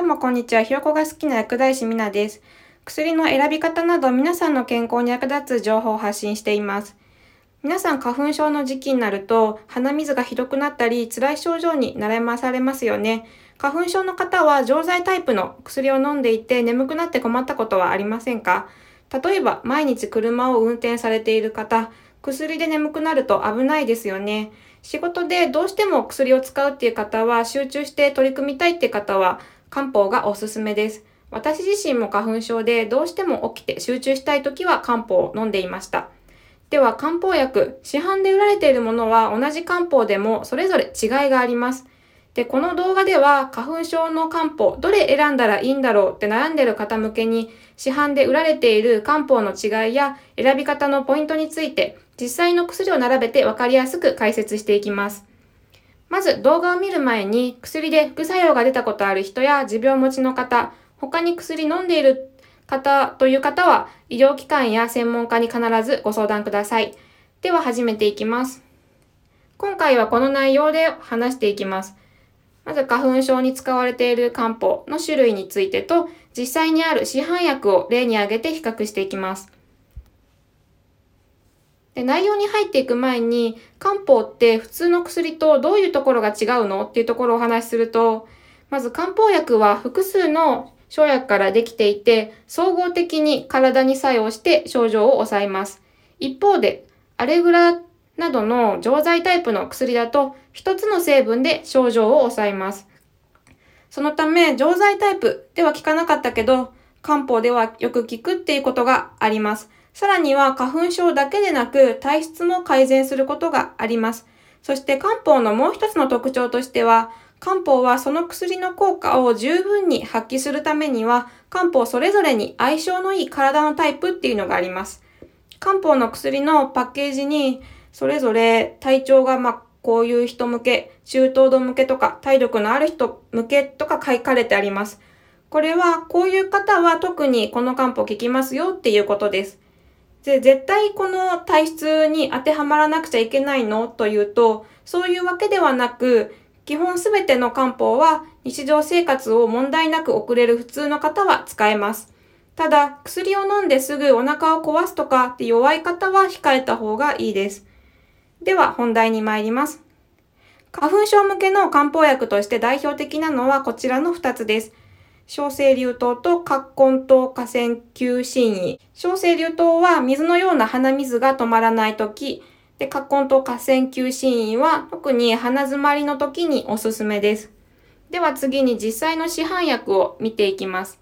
どうもこんにちは。ひよこが好きな薬剤師みなです。薬の選び方など皆さんの健康に役立つ情報を発信しています。皆さん花粉症の時期になると鼻水がひどくなったり辛い症状に悩まされますよね。花粉症の方は錠剤タイプの薬を飲んでいて眠くなって困ったことはありませんか？例えば毎日車を運転されている方、薬で眠くなると危ないですよね。仕事でどうしても薬を使うっていう方は集中して取り組みたいっていう方は漢方がおすすめです。私自身も花粉症でどうしても起きて集中したい時は漢方を飲んでいました。では漢方薬、市販で売られているものは同じ漢方でもそれぞれ違いがあります。で、この動画では花粉症の漢方、どれ選んだらいいんだろうって悩んでる方向けに市販で売られている漢方の違いや選び方のポイントについて実際の薬を並べてわかりやすく解説していきます。まず動画を見る前に薬で副作用が出たことある人や持病持ちの方、他に薬飲んでいる方という方は医療機関や専門家に必ずご相談ください。では始めていきます。今回はこの内容で話していきます。まず花粉症に使われている漢方の種類についてと実際にある市販薬を例に挙げて比較していきます。で内容に入っていく前に、漢方って普通の薬とどういうところが違うのっていうところをお話しすると、まず漢方薬は複数の生薬からできていて、総合的に体に作用して症状を抑えます。一方で、アレグラなどの錠剤タイプの薬だと、一つの成分で症状を抑えます。そのため、錠剤タイプでは効かなかったけど、漢方ではよく効くっていうことがあります。さらには花粉症だけでなく体質も改善することがあります。そして漢方のもう一つの特徴としては、漢方はその薬の効果を十分に発揮するためには、漢方それぞれに相性のいい体のタイプっていうのがあります。漢方の薬のパッケージに、それぞれ体調がまこういう人向け、中等度向けとか、体力のある人向けとか書かれてあります。これは、こういう方は特にこの漢方効きますよっていうことです。で、絶対この体質に当てはまらなくちゃいけないの？というと、そういうわけではなく、基本すべての漢方は日常生活を問題なく送れる普通の方は使えます。ただ、薬を飲んですぐお腹を壊すとかって弱い方は控えた方がいいです。では本題に参ります。花粉症向けの漢方薬として代表的なのはこちらの2つです。小生流糖と葛根糖河川球心位。小生流糖は水のような鼻水が止まらないとき、で、葛根糖河川球心位は特に鼻詰まりの時におすすめです。では次に実際の市販薬を見ていきます。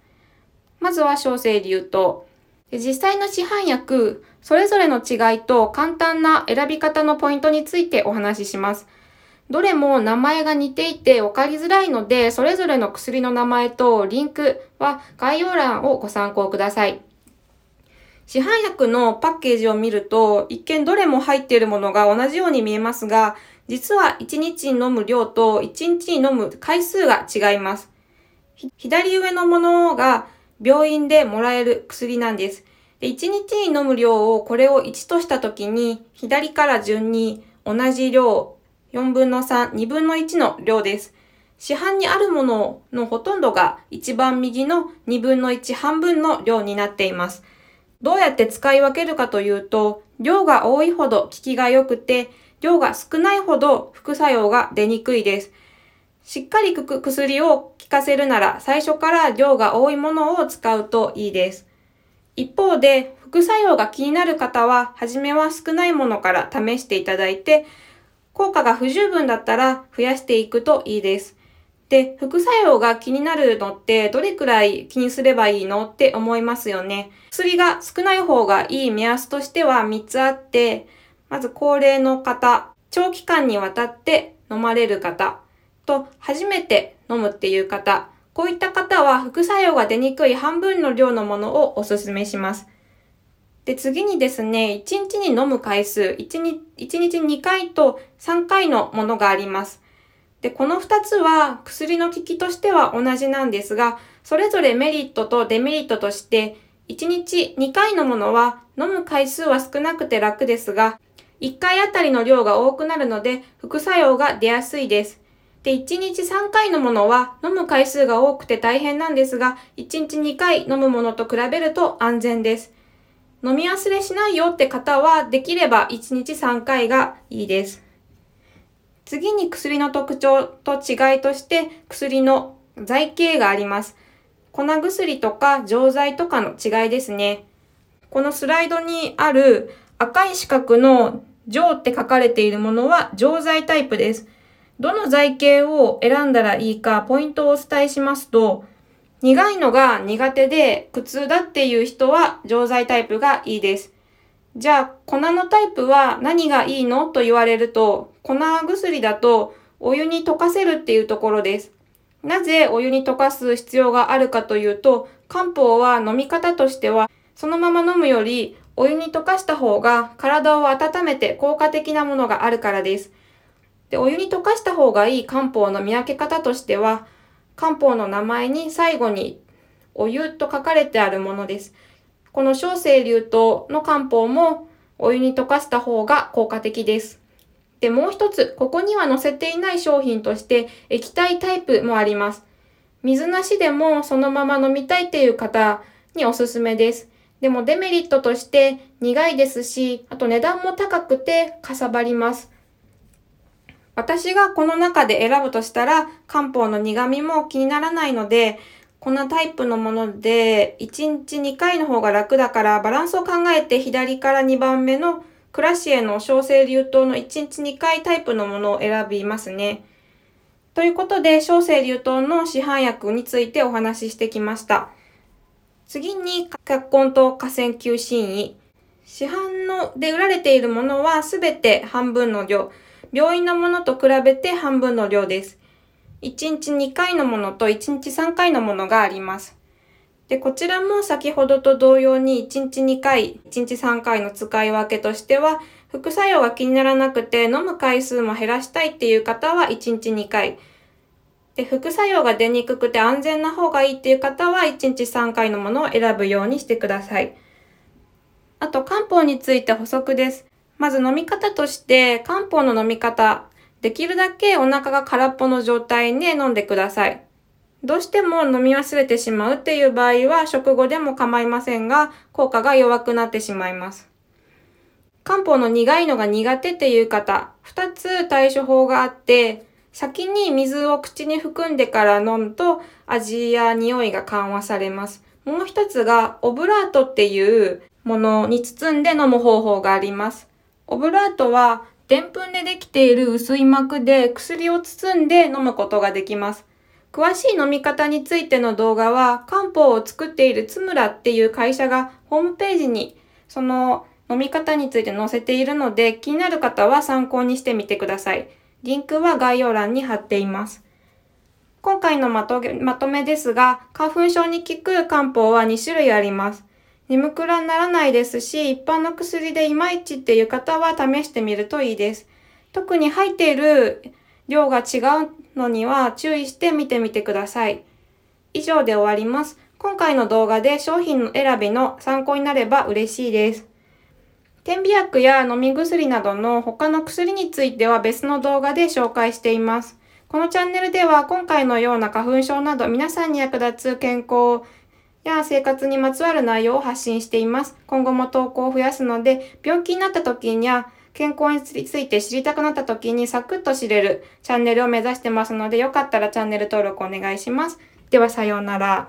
まずは小生流糖。実際の市販薬、それぞれの違いと簡単な選び方のポイントについてお話しします。どれも名前が似ていて分かりづらいので、それぞれの薬の名前とリンクは概要欄をご参考ください。市販薬のパッケージを見ると、一見どれも入っているものが同じように見えますが、実は1日に飲む量と1日に飲む回数が違います。左上のものが病院でもらえる薬なんです。で1日に飲む量をこれを1としたときに、左から順に同じ量4分の3、2分の1の量です。市販にあるもののほとんどが一番右の2分の1半分の量になっています。どうやって使い分けるかというと、量が多いほど効きが良くて、量が少ないほど副作用が出にくいです。しっかり薬を効かせるなら最初から量が多いものを使うといいです。一方で副作用が気になる方は、初めは少ないものから試していただいて、効果が不十分だったら増やしていくといいです。で、副作用が気になるのってどれくらい気にすればいいのって思いますよね。薬が少ない方がいい目安としては3つあって、まず高齢の方、長期間にわたって飲まれる方と初めて飲むっていう方、こういった方は副作用が出にくい半分の量のものをお勧めします。で、次にですね、1日に飲む回数、1日 ,1 日2回と3回のものがあります。で、この2つは薬の効きとしては同じなんですが、それぞれメリットとデメリットとして、1日2回のものは飲む回数は少なくて楽ですが、1回あたりの量が多くなるので副作用が出やすいです。で、1日3回のものは飲む回数が多くて大変なんですが、1日2回飲むものと比べると安全です。飲み忘れしないよって方は、できれば1日3回がいいです。次に薬の特徴と違いとして薬の剤形があります。粉薬とか錠剤とかの違いですね。このスライドにある赤い四角の錠って書かれているものは錠剤タイプです。どの剤形を選んだらいいかポイントをお伝えしますと、苦いのが苦手で苦痛だっていう人は錠剤タイプがいいです。じゃあ、粉のタイプは何がいいのと言われると、粉薬だとお湯に溶かせるっていうところです。なぜお湯に溶かす必要があるかというと、漢方は飲み方としては、そのまま飲むよりお湯に溶かした方が体を温めて効果的なものがあるからです。で、お湯に溶かした方がいい漢方の見分け方としては、漢方の名前に最後にお湯と書かれてあるものです。この小生流湯の漢方もお湯に溶かした方が効果的です。で、もう一つ、ここには載せていない商品として液体タイプもあります。水なしでもそのまま飲みたいっていう方におすすめです。でもデメリットとして苦いですし、あと値段も高くてかさばります。私がこの中で選ぶとしたら、漢方の苦味も気にならないので、こんなタイプのもので、1日2回の方が楽だから、バランスを考えて左から2番目のクラシエの小生流湯の1日2回タイプのものを選びますね。ということで、小生流湯の市販薬についてお話ししてきました。次に、脚根と河川球心位。市販ので売られているものはすべて半分の量。病院のものと比べて半分の量です。1日2回のものと1日3回のものがあります。で、こちらも先ほどと同様に1日2回、1日3回の使い分けとしては、副作用が気にならなくて飲む回数も減らしたいっていう方は1日2回。で、副作用が出にくくて安全な方がいいっていう方は1日3回のものを選ぶようにしてください。あと、漢方について補足です。まず飲み方として、漢方の飲み方、できるだけお腹が空っぽの状態で飲んでください。どうしても飲み忘れてしまうっていう場合は食後でも構いませんが、効果が弱くなってしまいます。漢方の苦いのが苦手っていう方、二つ対処法があって、先に水を口に含んでから飲むと味や匂いが緩和されます。もう一つがオブラートっていうものに包んで飲む方法があります。オブラートは、でんぷんでできている薄い膜で薬を包んで飲むことができます。詳しい飲み方についての動画は、漢方を作っているつむらっていう会社がホームページにその飲み方について載せているので、気になる方は参考にしてみてください。リンクは概要欄に貼っています。今回のまとまとめですが、花粉症に効く漢方は2種類あります。眠くらならないですし、一般の薬でいまいちっていう方は試してみるといいです。特に入っている量が違うのには注意して見てみてください。以上で終わります。今回の動画で商品の選びの参考になれば嬉しいです。点鼻薬や飲み薬などの他の薬については別の動画で紹介しています。このチャンネルでは今回のような花粉症など皆さんに役立つ健康や生活にまつわる内容を発信しています。今後も投稿を増やすので、病気になった時や健康について知りたくなった時にサクッと知れるチャンネルを目指してますので、よかったらチャンネル登録お願いします。ではさようなら。